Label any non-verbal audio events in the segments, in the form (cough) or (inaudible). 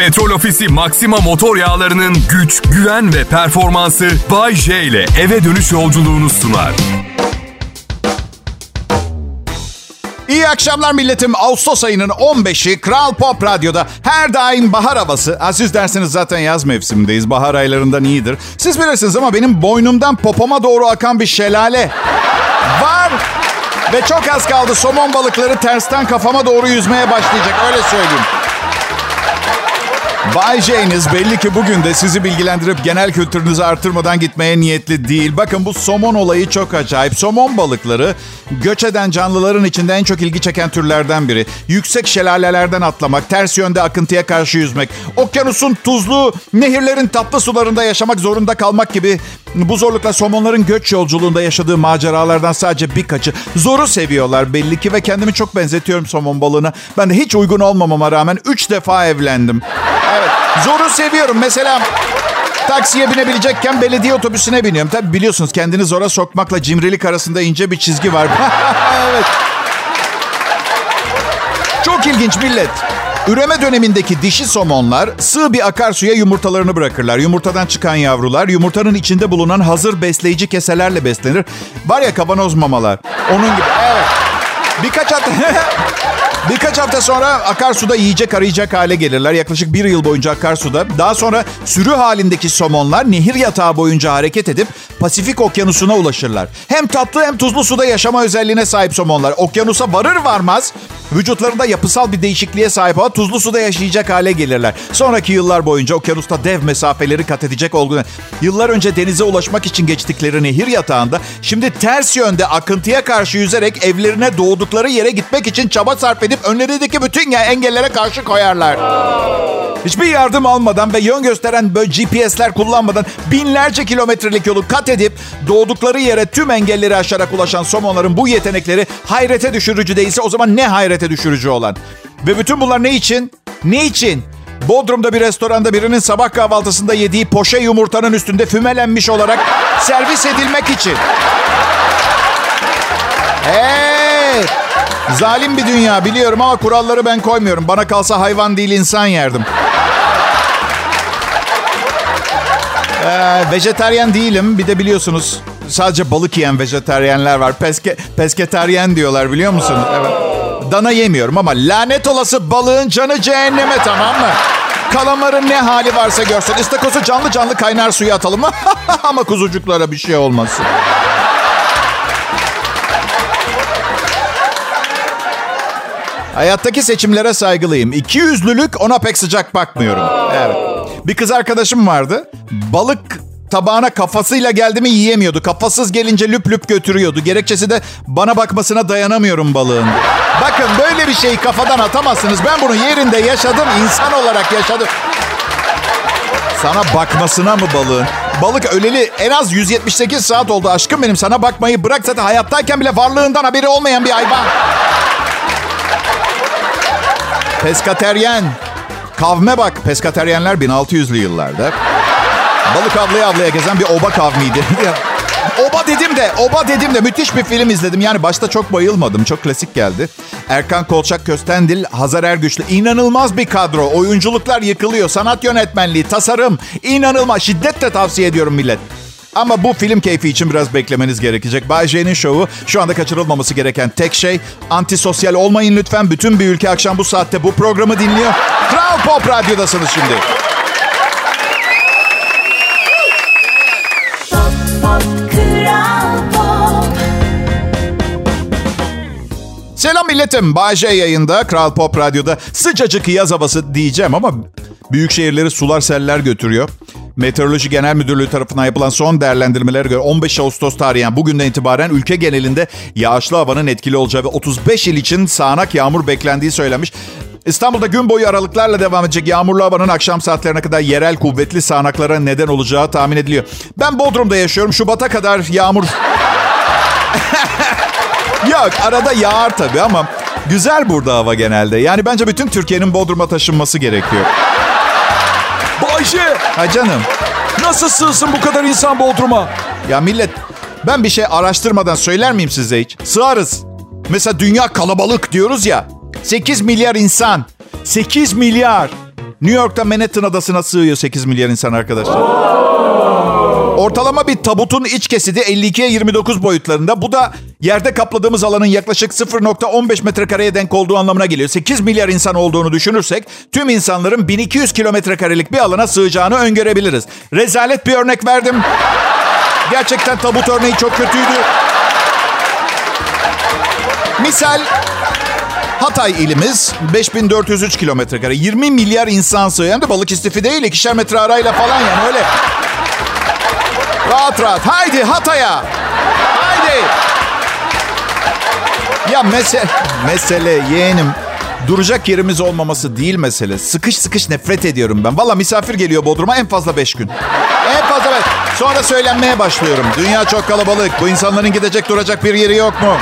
Petrol Ofisi Maxima motor yağlarının güç, güven ve performansı Bay J ile eve dönüş yolculuğunu sunar. İyi akşamlar milletim. Ağustos ayının 15'i Kral Pop Radyo'da her daim bahar havası. Ha, siz dersiniz zaten yaz mevsimindeyiz. Bahar aylarından iyidir. Siz bilirsiniz ama benim boynumdan popoma doğru akan bir şelale var. Ve çok az kaldı somon balıkları tersten kafama doğru yüzmeye başlayacak. Öyle söyleyeyim. Bay J'niz belli ki bugün de sizi bilgilendirip genel kültürünüzü artırmadan gitmeye niyetli değil. Bakın bu somon olayı çok acayip. Somon balıkları göç eden canlıların içinde en çok ilgi çeken türlerden biri. Yüksek şelalelerden atlamak, ters yönde akıntıya karşı yüzmek, okyanusun tuzlu, nehirlerin tatlı sularında yaşamak zorunda kalmak gibi bu zorlukla somonların göç yolculuğunda yaşadığı maceralardan sadece birkaçı. Zoru seviyorlar belli ki ve kendimi çok benzetiyorum somon balığına. Ben de hiç uygun olmamama rağmen 3 defa evlendim. Evet. Zoru seviyorum. Mesela taksiye binebilecekken belediye otobüsüne biniyorum. Tabii biliyorsunuz kendini zora sokmakla cimrilik arasında ince bir çizgi var. (laughs) evet. Çok ilginç millet. Üreme dönemindeki dişi somonlar sığ bir akarsuya yumurtalarını bırakırlar. Yumurtadan çıkan yavrular yumurtanın içinde bulunan hazır besleyici keselerle beslenir. Var ya kavanoz mamalar. Onun gibi. Evet. Birkaç hafta... (laughs) Birkaç hafta sonra akarsuda yiyecek arayacak hale gelirler. Yaklaşık bir yıl boyunca akarsuda. Daha sonra sürü halindeki somonlar nehir yatağı boyunca hareket edip Pasifik okyanusuna ulaşırlar. Hem tatlı hem tuzlu suda yaşama özelliğine sahip somonlar. Okyanusa varır varmaz vücutlarında yapısal bir değişikliğe sahip olan tuzlu suda yaşayacak hale gelirler. Sonraki yıllar boyunca okyanusta dev mesafeleri kat edecek olgun. Yıllar önce denize ulaşmak için geçtikleri nehir yatağında şimdi ters yönde akıntıya karşı yüzerek evlerine doğdukları yere gitmek için çaba sarf edip önlerindeki bütün engellere karşı koyarlar. Hiçbir yardım almadan ve yön gösteren böyle GPS'ler kullanmadan binlerce kilometrelik yolu kat edip doğdukları yere tüm engelleri aşarak ulaşan somonların bu yetenekleri hayrete düşürücü değilse o zaman ne hayrete düşürücü olan? Ve bütün bunlar ne için? Ne için? Bodrum'da bir restoranda birinin sabah kahvaltısında yediği poşe yumurtanın üstünde fümelenmiş olarak servis edilmek için. Evet. Zalim bir dünya biliyorum ama kuralları ben koymuyorum. Bana kalsa hayvan değil insan yerdim. Ee, vejeteryan değilim. Bir de biliyorsunuz sadece balık yiyen vejeteryenler var. Peske, pesketeryen diyorlar biliyor musun? Evet. Dana yemiyorum ama lanet olası balığın canı cehenneme tamam mı? Kalamarın ne hali varsa görsün. İstakozu canlı canlı kaynar suya atalım. (laughs) ama kuzucuklara bir şey olmasın. Hayattaki seçimlere saygılıyım. İki yüzlülük ona pek sıcak bakmıyorum. Evet. Bir kız arkadaşım vardı. Balık tabağına kafasıyla geldi mi yiyemiyordu. Kafasız gelince lüp lüp götürüyordu. Gerekçesi de bana bakmasına dayanamıyorum balığın. Bakın böyle bir şeyi kafadan atamazsınız. Ben bunu yerinde yaşadım. insan olarak yaşadım. Sana bakmasına mı balığın? Balık öleli en az 178 saat oldu aşkım benim. Sana bakmayı bırak zaten hayattayken bile varlığından haberi olmayan bir hayvan. Peskateryen. Kavme bak. Peskateryenler 1600'lü yıllarda. Balık avlaya avlaya gezen bir oba kavmiydi. (laughs) oba dedim de, oba dedim de müthiş bir film izledim. Yani başta çok bayılmadım. Çok klasik geldi. Erkan Kolçak Köstendil, Hazar Ergüçlü. inanılmaz bir kadro. Oyunculuklar yıkılıyor. Sanat yönetmenliği, tasarım. inanılmaz. Şiddetle tavsiye ediyorum millet. Ama bu film keyfi için biraz beklemeniz gerekecek. Bay J'nin şovu şu anda kaçırılmaması gereken tek şey. Antisosyal olmayın lütfen. Bütün bir ülke akşam bu saatte bu programı dinliyor. Kral Pop Radyo'dasınız şimdi. Selam milletim. Bay yayında, Kral Pop Radyo'da sıcacık yaz havası diyeceğim ama büyük şehirleri sular seller götürüyor. Meteoroloji Genel Müdürlüğü tarafından yapılan son değerlendirmelere göre 15 Ağustos tarihi yani bugünden itibaren ülke genelinde yağışlı havanın etkili olacağı ve 35 il için sağanak yağmur beklendiği söylenmiş. İstanbul'da gün boyu aralıklarla devam edecek yağmurlu havanın akşam saatlerine kadar yerel kuvvetli sağanaklara neden olacağı tahmin ediliyor. Ben Bodrum'da yaşıyorum. Şubat'a kadar yağmur... (laughs) Yok arada yağar tabii ama güzel burada hava genelde. Yani bence bütün Türkiye'nin Bodrum'a taşınması gerekiyor. Bayşe. Ha canım. Nasıl sığsın bu kadar insan Bodrum'a? Ya millet ben bir şey araştırmadan söyler miyim size hiç? Sığarız. Mesela dünya kalabalık diyoruz ya. 8 milyar insan. 8 milyar. New York'ta Manhattan adasına sığıyor 8 milyar insan arkadaşlar. Ortalama bir tabutun iç kesidi 52'ye 29 boyutlarında. Bu da yerde kapladığımız alanın yaklaşık 0.15 metrekareye denk olduğu anlamına geliyor. 8 milyar insan olduğunu düşünürsek tüm insanların 1200 kilometrekarelik bir alana sığacağını öngörebiliriz. Rezalet bir örnek verdim. Gerçekten tabut örneği çok kötüydü. Misal Hatay ilimiz 5403 kilometre kare. 20 milyar insan sığıyor. Hem de balık istifi değil. ikişer metre arayla falan yani öyle. Rahat rahat. Haydi Hatay'a. Haydi. Ya mesele, mesele yeğenim duracak yerimiz olmaması değil mesele. Sıkış sıkış nefret ediyorum ben. Valla misafir geliyor Bodrum'a en fazla beş gün. En fazla beş. Sonra söylenmeye başlıyorum. Dünya çok kalabalık. Bu insanların gidecek duracak bir yeri yok mu?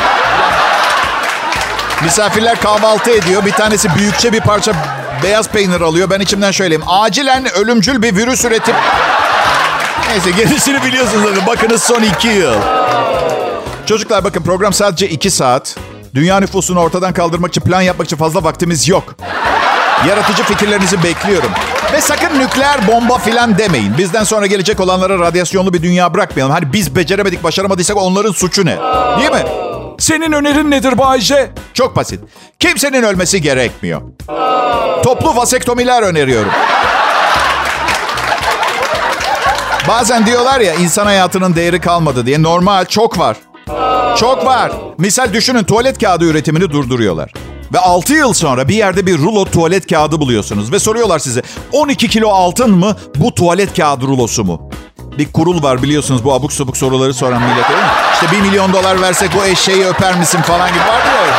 Misafirler kahvaltı ediyor. Bir tanesi büyükçe bir parça beyaz peynir alıyor. Ben içimden söyleyeyim. Acilen ölümcül bir virüs üretip... Neyse gerisini biliyorsunuz zaten. Bakınız son iki yıl. Çocuklar bakın program sadece iki saat. Dünya nüfusunu ortadan kaldırmak için, plan yapmak için fazla vaktimiz yok. Yaratıcı fikirlerinizi bekliyorum. Ve sakın nükleer bomba filan demeyin. Bizden sonra gelecek olanlara radyasyonlu bir dünya bırakmayalım. Hani biz beceremedik, başaramadıysak onların suçu ne? Değil mi? Senin önerin nedir Bayce? Çok basit. Kimsenin ölmesi gerekmiyor. Toplu vasektomiler öneriyorum. Bazen diyorlar ya insan hayatının değeri kalmadı diye. Normal çok var. Çok var. Misal düşünün tuvalet kağıdı üretimini durduruyorlar. Ve 6 yıl sonra bir yerde bir rulo tuvalet kağıdı buluyorsunuz. Ve soruyorlar size 12 kilo altın mı bu tuvalet kağıdı rulosu mu? Bir kurul var biliyorsunuz bu abuk sabuk soruları soran millet değil mi? İşte 1 milyon dolar versek bu eşeği öper misin falan gibi vardı ya.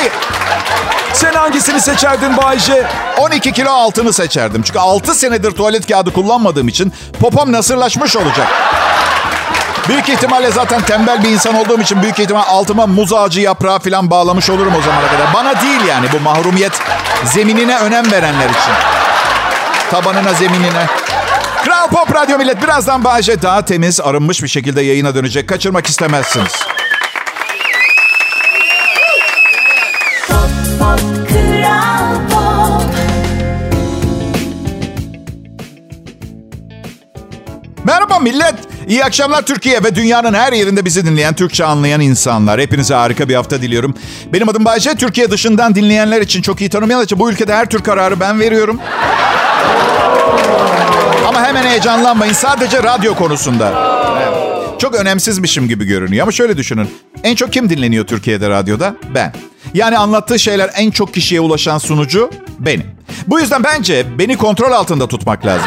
Evet. Sen hangisini seçerdin Bayce? 12 kilo altını seçerdim. Çünkü 6 senedir tuvalet kağıdı kullanmadığım için popom nasırlaşmış olacak. Büyük ihtimalle zaten tembel bir insan olduğum için büyük ihtimal altıma muz ağacı yaprağı falan bağlamış olurum o zamana kadar. Bana değil yani bu mahrumiyet zeminine önem verenler için. Tabanına, zeminine. Kral Pop Radyo Millet birazdan Bahçe daha temiz, arınmış bir şekilde yayına dönecek. Kaçırmak istemezsiniz. Merhaba millet. İyi akşamlar Türkiye ve dünyanın her yerinde bizi dinleyen, Türkçe anlayan insanlar. Hepinize harika bir hafta diliyorum. Benim adım Bayce. Türkiye dışından dinleyenler için, çok iyi tanımayanlar için bu ülkede her tür kararı ben veriyorum. Ama hemen heyecanlanmayın. Sadece radyo konusunda. Çok önemsizmişim gibi görünüyor. Ama şöyle düşünün. En çok kim dinleniyor Türkiye'de radyoda? Ben. Yani anlattığı şeyler en çok kişiye ulaşan sunucu benim. Bu yüzden bence beni kontrol altında tutmak lazım.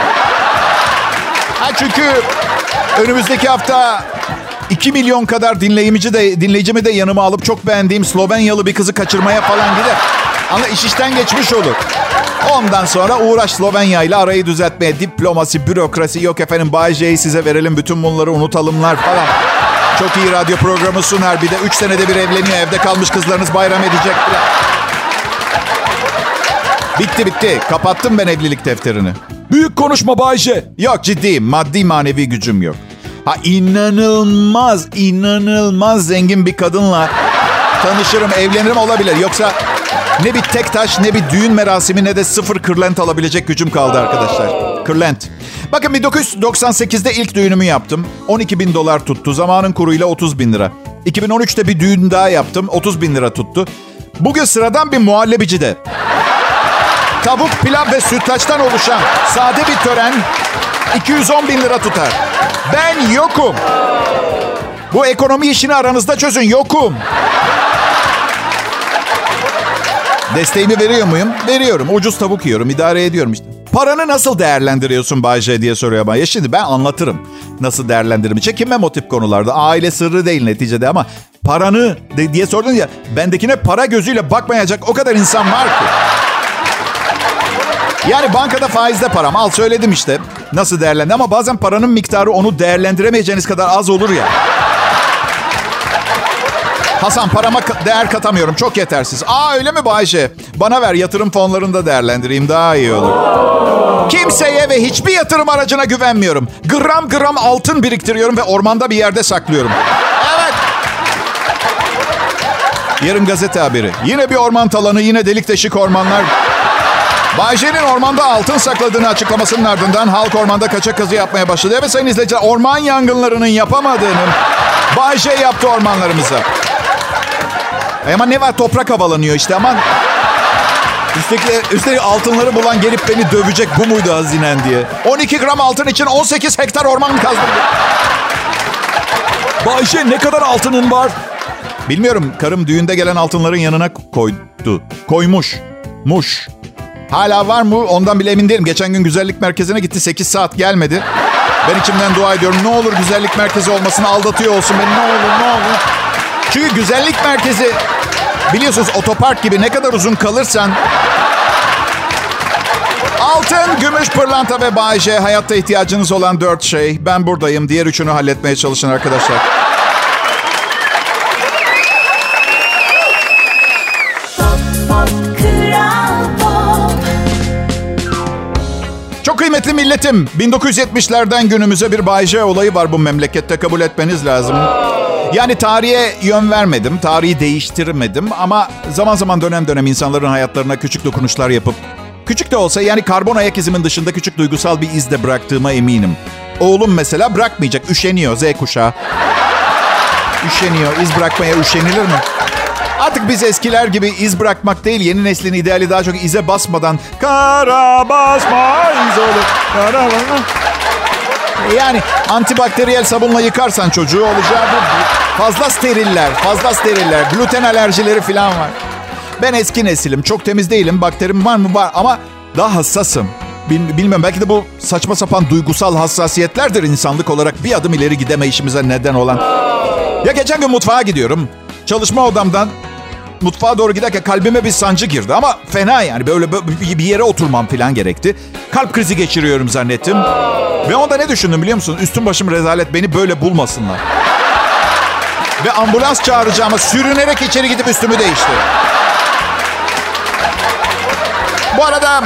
Ha çünkü önümüzdeki hafta 2 milyon kadar dinleyimici de dinleyicimi de yanıma alıp çok beğendiğim Slovenyalı bir kızı kaçırmaya falan gider. Ama iş işten geçmiş olur. Ondan sonra uğraş Slovenya ile arayı düzeltmeye. Diplomasi, bürokrasi yok efendim. Bay J'yi size verelim. Bütün bunları unutalımlar falan. Çok iyi radyo programı sunar. Bir de 3 senede bir evleniyor. Evde kalmış kızlarınız bayram edecek. Bitti bitti. Kapattım ben evlilik defterini. Büyük konuşma Bayce. Yok ciddiyim. Maddi manevi gücüm yok. Ha inanılmaz, inanılmaz zengin bir kadınla tanışırım, evlenirim olabilir. Yoksa ne bir tek taş, ne bir düğün merasimi, ne de sıfır kırlent alabilecek gücüm kaldı arkadaşlar. Kırlent. Bakın 1998'de ilk düğünümü yaptım. 12 bin dolar tuttu. Zamanın kuruyla 30 bin lira. 2013'te bir düğün daha yaptım. 30 bin lira tuttu. Bugün sıradan bir muhallebicide. Tavuk, pilav ve sütlaçtan oluşan sade bir tören 210 bin lira tutar. Ben yokum. Bu ekonomi işini aranızda çözün. Yokum. Desteğimi veriyor muyum? Veriyorum. Ucuz tavuk yiyorum. idare ediyorum işte. Paranı nasıl değerlendiriyorsun Bayce diye soruyor bana. Ya şimdi ben anlatırım. Nasıl değerlendiririm. Çekinmem o tip konularda. Aile sırrı değil neticede ama paranı de, diye sordun ya. Bendekine para gözüyle bakmayacak o kadar insan var ki. Yani bankada faizde param. Al söyledim işte. Nasıl değerlendi ama bazen paranın miktarı onu değerlendiremeyeceğiniz kadar az olur ya. Hasan parama değer katamıyorum. Çok yetersiz. Aa öyle mi Bayşe? Bana ver yatırım fonlarında değerlendireyim daha iyi olur. Kimseye ve hiçbir yatırım aracına güvenmiyorum. Gram gram altın biriktiriyorum ve ormanda bir yerde saklıyorum. Evet. Yarın gazete haberi. Yine bir orman talanı, yine delik deşik ormanlar. Bay J'nin ormanda altın sakladığını açıklamasının ardından halk ormanda kaçak kazı yapmaya başladı. Evet sayın izleyiciler orman yangınlarının yapamadığını Bay J yaptı ormanlarımıza. Ama ne var toprak havalanıyor işte aman. Üstelik, üstelik altınları bulan gelip beni dövecek bu muydu hazinen diye. 12 gram altın için 18 hektar orman kazdım. Bayşe ne kadar altının var? Bilmiyorum karım düğünde gelen altınların yanına koydu. Koymuş. Muş. Hala var mı ondan bile emin değilim. Geçen gün güzellik merkezine gitti 8 saat gelmedi. Ben içimden dua ediyorum. Ne olur güzellik merkezi olmasını aldatıyor olsun beni. Ne olur ne olur. Çünkü güzellik merkezi biliyorsunuz otopark gibi ne kadar uzun kalırsan Altın, gümüş, pırlanta ve J. Hayatta ihtiyacınız olan dört şey. Ben buradayım. Diğer üçünü halletmeye çalışın arkadaşlar. Çok kıymetli milletim. 1970'lerden günümüze bir J olayı var bu memlekette kabul etmeniz lazım. Yani tarihe yön vermedim, tarihi değiştirmedim ama zaman zaman dönem dönem insanların hayatlarına küçük dokunuşlar yapıp küçük de olsa yani karbon ayak izimin dışında küçük duygusal bir iz de bıraktığıma eminim. Oğlum mesela bırakmayacak, üşeniyor Z kuşağı. Üşeniyor, iz bırakmaya üşenilir mi? Artık biz eskiler gibi iz bırakmak değil, yeni neslin ideali daha çok ize basmadan kara basma iz olur. Kara basma. Yani antibakteriyel sabunla yıkarsan çocuğu olacağı bu. Fazla steriller, fazla steriller. Gluten alerjileri falan var. Ben eski nesilim. Çok temiz değilim. Bakterim var mı? Var ama daha hassasım. Bil- Bilmem belki de bu saçma sapan duygusal hassasiyetlerdir insanlık olarak bir adım ileri gidemeyişimize neden olan. Ya geçen gün mutfağa gidiyorum. Çalışma odamdan mutfağa doğru giderken kalbime bir sancı girdi ama fena yani böyle böyle bir yere oturmam falan gerekti. Kalp krizi geçiriyorum zannettim. Ve onda ne düşündüm biliyor musun? Üstüm başım rezalet beni böyle bulmasınlar. Ve ambulans çağıracağıma sürünerek içeri gidip üstümü değiştirdim. Bu arada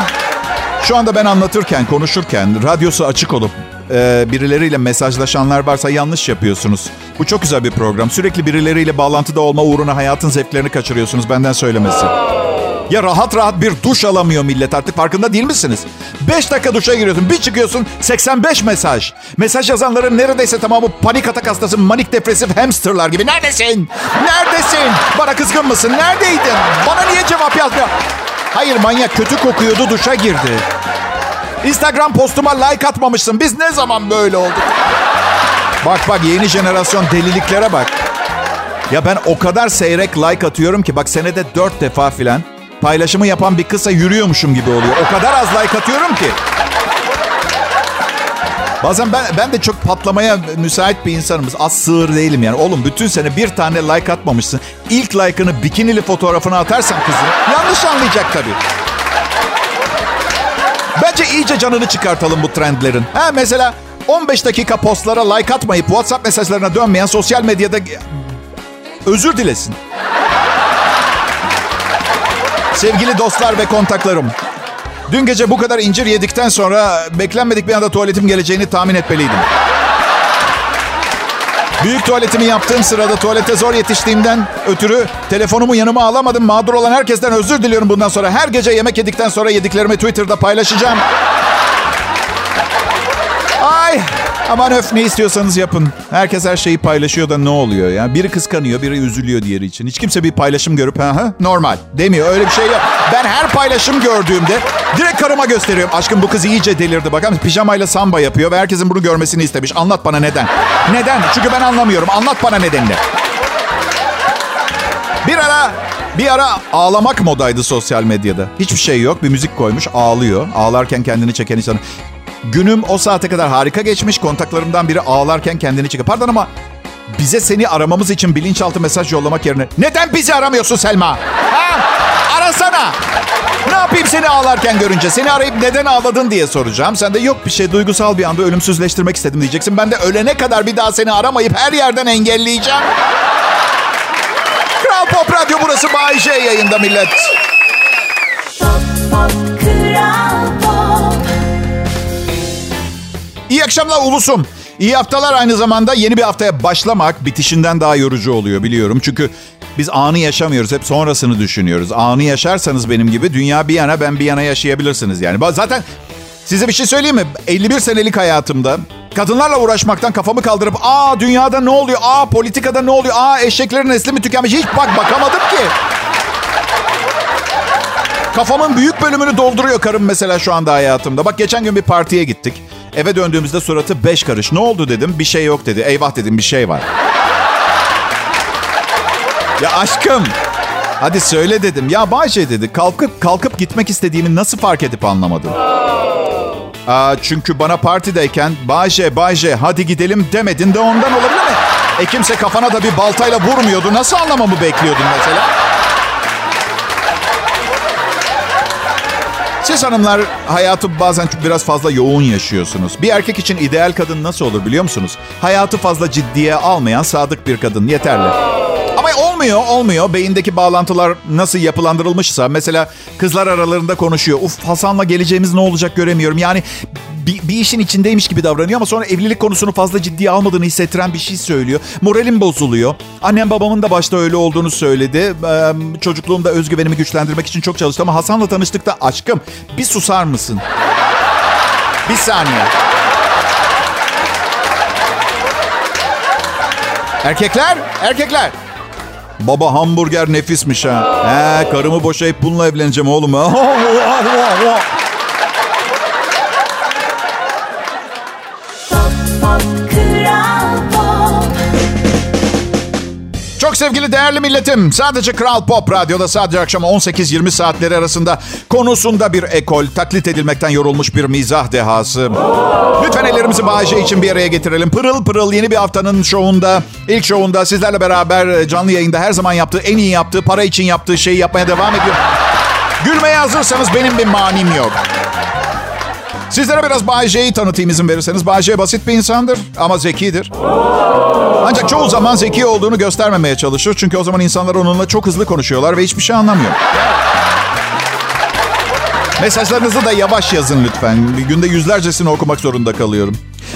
şu anda ben anlatırken, konuşurken radyosu açık olup e, birileriyle mesajlaşanlar varsa yanlış yapıyorsunuz. Bu çok güzel bir program. Sürekli birileriyle bağlantıda olma uğruna hayatın zevklerini kaçırıyorsunuz benden söylemesi. Ya rahat rahat bir duş alamıyor millet artık farkında değil misiniz? 5 dakika duşa giriyorsun bir çıkıyorsun 85 mesaj. Mesaj yazanların neredeyse tamamı panik atak hastası manik depresif hamsterlar gibi. Neredesin? Neredesin? Bana kızgın mısın? Neredeydin? Bana niye cevap yazmıyor? Hayır manyak kötü kokuyordu duşa girdi. Instagram postuma like atmamışsın. Biz ne zaman böyle olduk? Bak bak yeni jenerasyon deliliklere bak. Ya ben o kadar seyrek like atıyorum ki bak senede dört defa filan paylaşımı yapan bir kısa yürüyormuşum gibi oluyor. O kadar az like atıyorum ki. Bazen ben ben de çok patlamaya müsait bir insanım. Az sığır değilim yani. Oğlum bütün sene bir tane like atmamışsın. İlk like'ını bikinili fotoğrafına atarsan kızım yanlış anlayacak tabii. Bence iyice canını çıkartalım bu trendlerin. Ha mesela 15 dakika postlara like atmayıp WhatsApp mesajlarına dönmeyen sosyal medyada özür dilesin. Sevgili dostlar ve kontaklarım. Dün gece bu kadar incir yedikten sonra beklenmedik bir anda tuvaletim geleceğini tahmin etmeliydim. Büyük tuvaletimi yaptığım sırada tuvalete zor yetiştiğimden ötürü telefonumu yanıma alamadım. Mağdur olan herkesten özür diliyorum bundan sonra. Her gece yemek yedikten sonra yediklerimi Twitter'da paylaşacağım. Ay aman öf ne istiyorsanız yapın. Herkes her şeyi paylaşıyor da ne oluyor ya? Biri kıskanıyor, biri üzülüyor diğeri için. Hiç kimse bir paylaşım görüp ha ha normal demiyor. Öyle bir şey yok. Ben her paylaşım gördüğümde direkt karıma gösteriyorum. Aşkım bu kız iyice delirdi. Bakar mısın? Pijamayla samba yapıyor ve herkesin bunu görmesini istemiş. Anlat bana neden? Neden? Çünkü ben anlamıyorum. Anlat bana nedenini. Bir ara bir ara ağlamak modaydı sosyal medyada. Hiçbir şey yok. Bir müzik koymuş ağlıyor. Ağlarken kendini çeken insan. Günüm o saate kadar harika geçmiş. Kontaklarımdan biri ağlarken kendini çekiyor. Pardon ama bize seni aramamız için bilinçaltı mesaj yollamak yerine neden bizi aramıyorsun Selma? Ha? Arasana. Ne yapayım seni ağlarken görünce? Seni arayıp neden ağladın diye soracağım. Sen de yok bir şey duygusal bir anda ölümsüzleştirmek istedim diyeceksin. Ben de ölene kadar bir daha seni aramayıp her yerden engelleyeceğim. Kral Pop Radyo burası Bay J yayında millet. İyi akşamlar ulusum. İyi haftalar aynı zamanda yeni bir haftaya başlamak bitişinden daha yorucu oluyor biliyorum. Çünkü Biz anı yaşamıyoruz. Hep sonrasını düşünüyoruz. Anı yaşarsanız benim gibi dünya bir yana ben bir yana yaşayabilirsiniz yani. Zaten size bir şey söyleyeyim mi? 51 senelik hayatımda kadınlarla uğraşmaktan kafamı kaldırıp aa dünyada ne oluyor? Aa politikada ne oluyor? Aa eşeklerin nesli mi tükenmiş? Hiç bak bakamadım ki. Kafamın büyük bölümünü dolduruyor karım mesela şu anda hayatımda. Bak geçen gün bir partiye gittik. Eve döndüğümüzde suratı beş karış. Ne oldu dedim. Bir şey yok dedi. Eyvah dedim bir şey var. ya aşkım. Hadi söyle dedim. Ya Bayce dedi. Kalkıp kalkıp gitmek istediğimi nasıl fark edip anlamadın? Aa, çünkü bana partideyken Bayce Bayce hadi gidelim demedin de ondan olabilir mi? E kimse kafana da bir baltayla vurmuyordu. Nasıl anlamamı bekliyordun mesela? Siz hanımlar hayatı bazen biraz fazla yoğun yaşıyorsunuz. Bir erkek için ideal kadın nasıl olur biliyor musunuz? Hayatı fazla ciddiye almayan sadık bir kadın yeterli. Olmuyor, olmuyor. Beyindeki bağlantılar nasıl yapılandırılmışsa mesela kızlar aralarında konuşuyor. Uf Hasan'la geleceğimiz ne olacak göremiyorum. Yani bir, bir işin içindeymiş gibi davranıyor ama sonra evlilik konusunu fazla ciddiye almadığını hissettiren bir şey söylüyor. Moralim bozuluyor. Annem babamın da başta öyle olduğunu söyledi. Ee, çocukluğumda özgüvenimi güçlendirmek için çok çalıştım ama Hasan'la tanıştıkta aşkım bir susar mısın? (laughs) Bir saniye. Erkekler, erkekler. Baba hamburger nefismiş ha. He, karımı boşayıp bununla evleneceğim oğlum. (laughs) Çok sevgili değerli milletim. Sadece Kral Pop Radyo'da sadece akşam 18-20 saatleri arasında konusunda bir ekol, taklit edilmekten yorulmuş bir mizah dehası. Lütfen ellerimizi Bayece için bir araya getirelim. Pırıl pırıl yeni bir haftanın şovunda, ilk şovunda sizlerle beraber e, canlı yayında her zaman yaptığı, en iyi yaptığı, para için yaptığı şeyi yapmaya devam ediyor. Gülmeye hazırsanız benim bir manim yok. Sizlere biraz Bay J'yi tanıtayım izin verirseniz. Bay J basit bir insandır ama zekidir. Ancak çoğu zaman zeki olduğunu göstermemeye çalışır. Çünkü o zaman insanlar onunla çok hızlı konuşuyorlar ve hiçbir şey anlamıyor. Mesajlarınızı da yavaş yazın lütfen. Bir günde yüzlercesini okumak zorunda kalıyorum.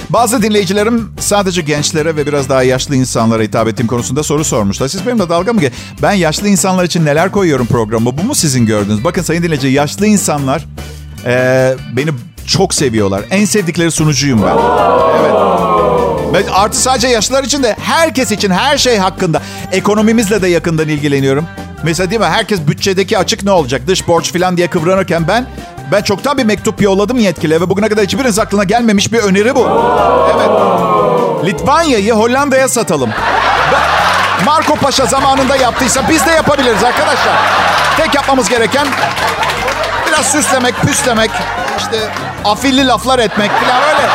Bazı dinleyicilerim sadece gençlere ve biraz daha yaşlı insanlara hitap ettiğim konusunda soru sormuşlar. Siz benimle dalga mı ge- Ben yaşlı insanlar için neler koyuyorum programa? Bu mu sizin gördüğünüz? Bakın sayın dinleyici yaşlı insanlar eee, beni çok seviyorlar. En sevdikleri sunucuyum ben. Evet. Ve artı sadece yaşlılar için de herkes için her şey hakkında. Ekonomimizle de yakından ilgileniyorum. Mesela değil mi herkes bütçedeki açık ne olacak dış borç falan diye kıvranırken ben ben çoktan bir mektup yolladım yetkiliye ve bugüne kadar hiçbiriniz aklına gelmemiş bir öneri bu. Evet. Litvanya'yı Hollanda'ya satalım. Ben- Marco Paşa zamanında yaptıysa biz de yapabiliriz arkadaşlar. Tek yapmamız gereken biraz süslemek, püslemek, işte afilli laflar etmek falan öyle.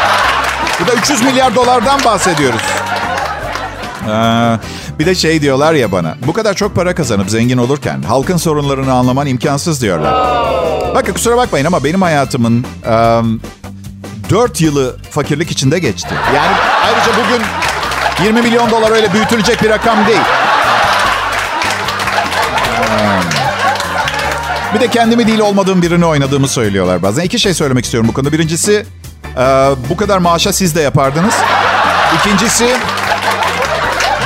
Bu da 300 milyar dolardan bahsediyoruz. Ee, bir de şey diyorlar ya bana. Bu kadar çok para kazanıp zengin olurken halkın sorunlarını anlaman imkansız diyorlar. Bakın kusura bakmayın ama benim hayatımın e, 4 yılı fakirlik içinde geçti. Yani ayrıca bugün 20 milyon dolar öyle büyütülecek bir rakam değil. Bir de kendimi değil olmadığım birini oynadığımı söylüyorlar bazen. İki şey söylemek istiyorum bu konuda. Birincisi e, bu kadar maaşa siz de yapardınız. İkincisi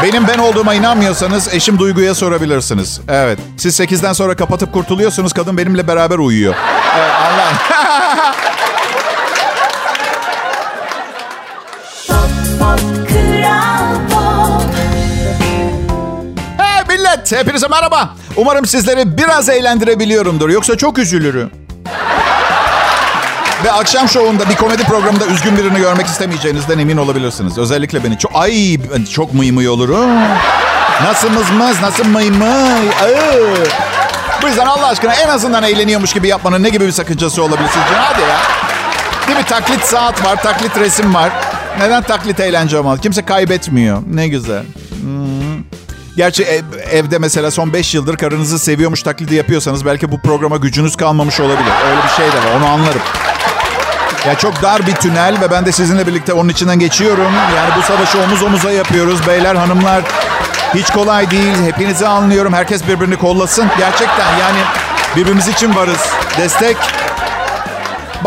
benim ben olduğuma inanmıyorsanız eşim Duygu'ya sorabilirsiniz. Evet. Siz 8'den sonra kapatıp kurtuluyorsunuz. Kadın benimle beraber uyuyor. Evet anlayın. (laughs) millet hepinize merhaba. Umarım sizleri biraz eğlendirebiliyorumdur. Yoksa çok üzülürüm. Ve akşam şovunda bir komedi programında üzgün birini görmek istemeyeceğinizden emin olabilirsiniz. Özellikle beni. Çok, ay çok mıymıy olurum. Nasıl mızmız, nasıl mıymıy. Ay. Bu yüzden Allah aşkına en azından eğleniyormuş gibi yapmanın ne gibi bir sakıncası olabilir sizce? Hadi ya. Değil mi? Taklit saat var, taklit resim var. Neden taklit eğlence olmalı? Kimse kaybetmiyor. Ne güzel. Hmm. Gerçi ev- evde mesela son 5 yıldır karınızı seviyormuş taklidi yapıyorsanız belki bu programa gücünüz kalmamış olabilir. Öyle bir şey de var. Onu anlarım. Ya çok dar bir tünel ve ben de sizinle birlikte onun içinden geçiyorum. Yani bu savaşı omuz omuza yapıyoruz beyler hanımlar. Hiç kolay değil. Hepinizi anlıyorum. Herkes birbirini kollasın. Gerçekten yani birbirimiz için varız. Destek.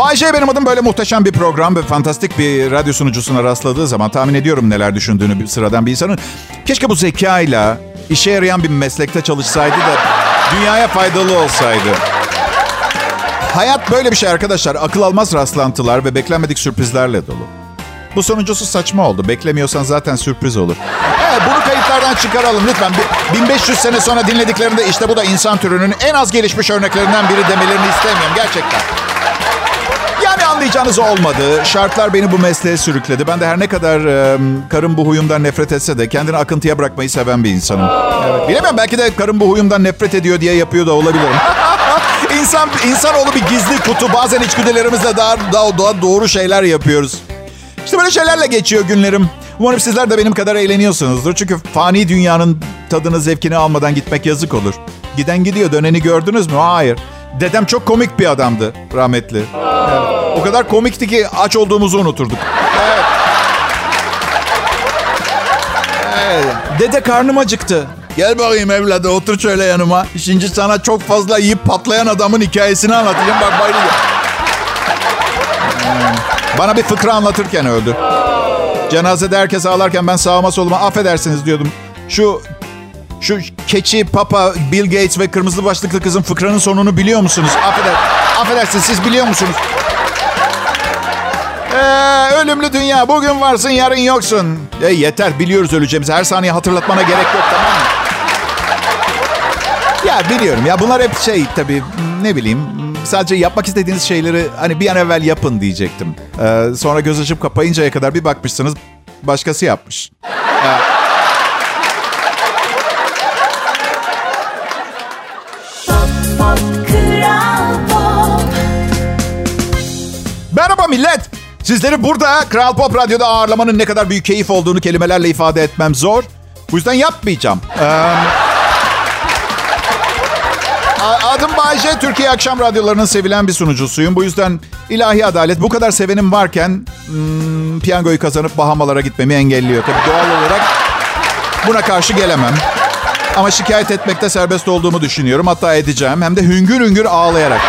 Bay J benim adım böyle muhteşem bir program ve fantastik bir radyo sunucusuna rastladığı zaman tahmin ediyorum neler düşündüğünü bir sıradan bir insanın. Keşke bu zekayla işe yarayan bir meslekte çalışsaydı da dünyaya faydalı olsaydı. Hayat böyle bir şey arkadaşlar. Akıl almaz rastlantılar ve beklenmedik sürprizlerle dolu. Bu sonuncusu saçma oldu. Beklemiyorsan zaten sürpriz olur. Evet, bunu kayıtlardan çıkaralım lütfen. Bir- 1500 sene sonra dinlediklerinde işte bu da insan türünün en az gelişmiş örneklerinden biri demelerini istemiyorum gerçekten. Anlayacağınız olmadı. Şartlar beni bu mesleğe sürükledi. Ben de her ne kadar e, karım bu huyumdan nefret etse de kendini akıntıya bırakmayı seven bir insanım. Evet. Bilemem belki de karım bu huyumdan nefret ediyor diye yapıyor da olabilirim. (laughs) İnsan insanoğlu bir gizli kutu. Bazen içgüdülerimizle daha, daha, daha doğru şeyler yapıyoruz. İşte böyle şeylerle geçiyor günlerim. Umarım sizler de benim kadar eğleniyorsunuzdur. Çünkü fani dünyanın tadını, zevkini almadan gitmek yazık olur. Giden gidiyor, döneni gördünüz mü? Hayır. Dedem çok komik bir adamdı, rahmetli. Evet. O kadar komikti ki aç olduğumuzu unuturduk. Evet. Evet. Dede karnım acıktı. Gel bakayım evladı otur şöyle yanıma. Şimdi sana çok fazla yiyip patlayan adamın hikayesini anlatacağım. Bak bayılıyor. Bana bir fıkra anlatırken öldü. Cenazede herkes ağlarken ben sağıma soluma affedersiniz diyordum. Şu şu keçi, papa, Bill Gates ve kırmızı başlıklı kızın fıkranın sonunu biliyor musunuz? Affeder, affedersiniz siz biliyor musunuz? Ee, ölümlü dünya. Bugün varsın yarın yoksun. E, yeter biliyoruz öleceğimizi. Her saniye hatırlatmana gerek yok tamam mı? Ya biliyorum ya bunlar hep şey tabii ne bileyim sadece yapmak istediğiniz şeyleri hani bir an evvel yapın diyecektim. Ee, sonra göz açıp kapayıncaya kadar bir bakmışsınız başkası yapmış. Pop millet. Sizleri burada Kral Pop Radyo'da ağırlamanın ne kadar büyük keyif olduğunu kelimelerle ifade etmem zor. Bu yüzden yapmayacağım. Ee, (laughs) adım Bayce. Türkiye Akşam Radyolarının sevilen bir sunucusuyum. Bu yüzden ilahi adalet bu kadar sevenim varken hmm, piyangoyu kazanıp Bahamalara gitmemi engelliyor. Tabii doğal olarak buna karşı gelemem. Ama şikayet etmekte serbest olduğumu düşünüyorum. Hatta edeceğim. Hem de hüngür hüngür ağlayarak.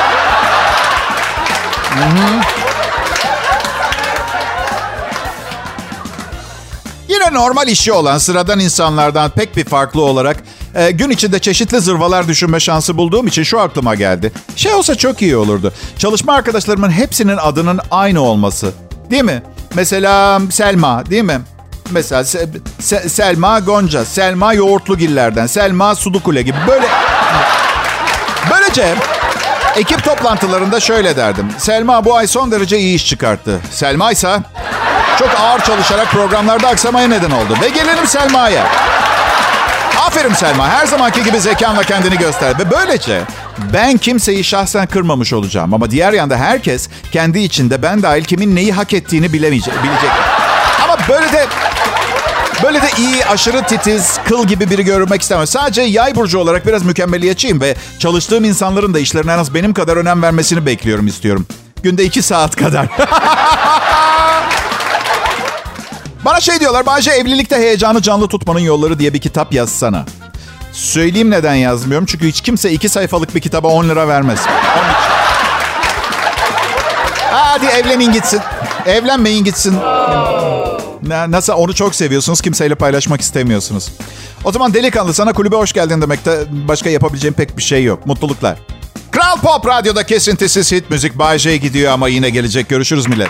Normal işi olan sıradan insanlardan pek bir farklı olarak e, gün içinde çeşitli zırvalar düşünme şansı bulduğum için şu aklıma geldi. Şey olsa çok iyi olurdu. Çalışma arkadaşlarımın hepsinin adının aynı olması. Değil mi? Mesela Selma değil mi? Mesela Se- Se- Selma Gonca, Selma Yoğurtlugiller'den, Selma Sudukule gibi böyle... Böylece ekip toplantılarında şöyle derdim. Selma bu ay son derece iyi iş çıkarttı. Selma ise çok ağır çalışarak programlarda aksamaya neden oldu. Ve gelelim Selma'ya. Aferin Selma. Her zamanki gibi zekanla kendini göster. Ve böylece ben kimseyi şahsen kırmamış olacağım. Ama diğer yanda herkes kendi içinde ben dahil kimin neyi hak ettiğini bilemeyecek, bilecek. Ama böyle de Böyle de iyi, aşırı titiz, kıl gibi biri görmek istemem. Sadece yay burcu olarak biraz mükemmeliyetçiyim ve çalıştığım insanların da işlerine en az benim kadar önem vermesini bekliyorum, istiyorum. Günde iki saat kadar. (laughs) Bana şey diyorlar, Bayce evlilikte heyecanı canlı tutmanın yolları diye bir kitap yazsana. Söyleyeyim neden yazmıyorum. Çünkü hiç kimse iki sayfalık bir kitaba 10 lira vermez. Hadi evlenin gitsin. Evlenmeyin gitsin. Na- Nasıl onu çok seviyorsunuz kimseyle paylaşmak istemiyorsunuz. O zaman delikanlı sana kulübe hoş geldin demekte başka yapabileceğim pek bir şey yok. Mutluluklar. Kral Pop Radyo'da kesintisiz hit müzik Bay J gidiyor ama yine gelecek. Görüşürüz millet.